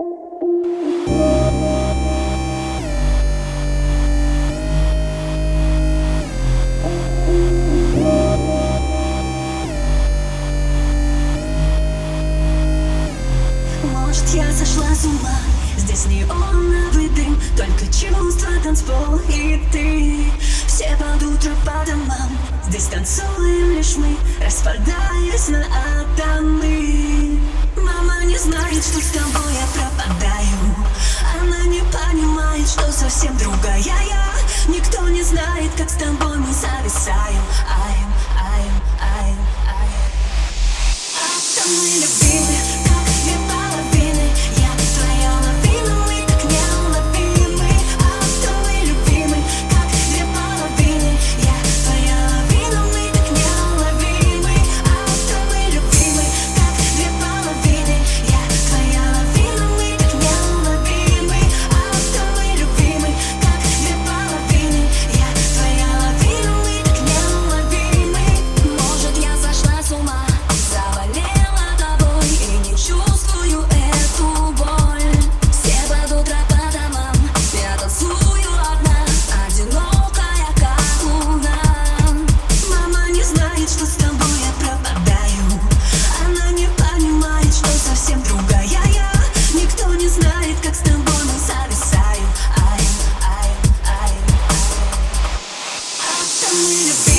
Может, я сошла с ума? Здесь неоновый дым. Только чувства, танцпол и ты. Все под утро по домам. Здесь танцуем лишь мы Распадаясь на атомы как с тобой мы зависаем Halloween.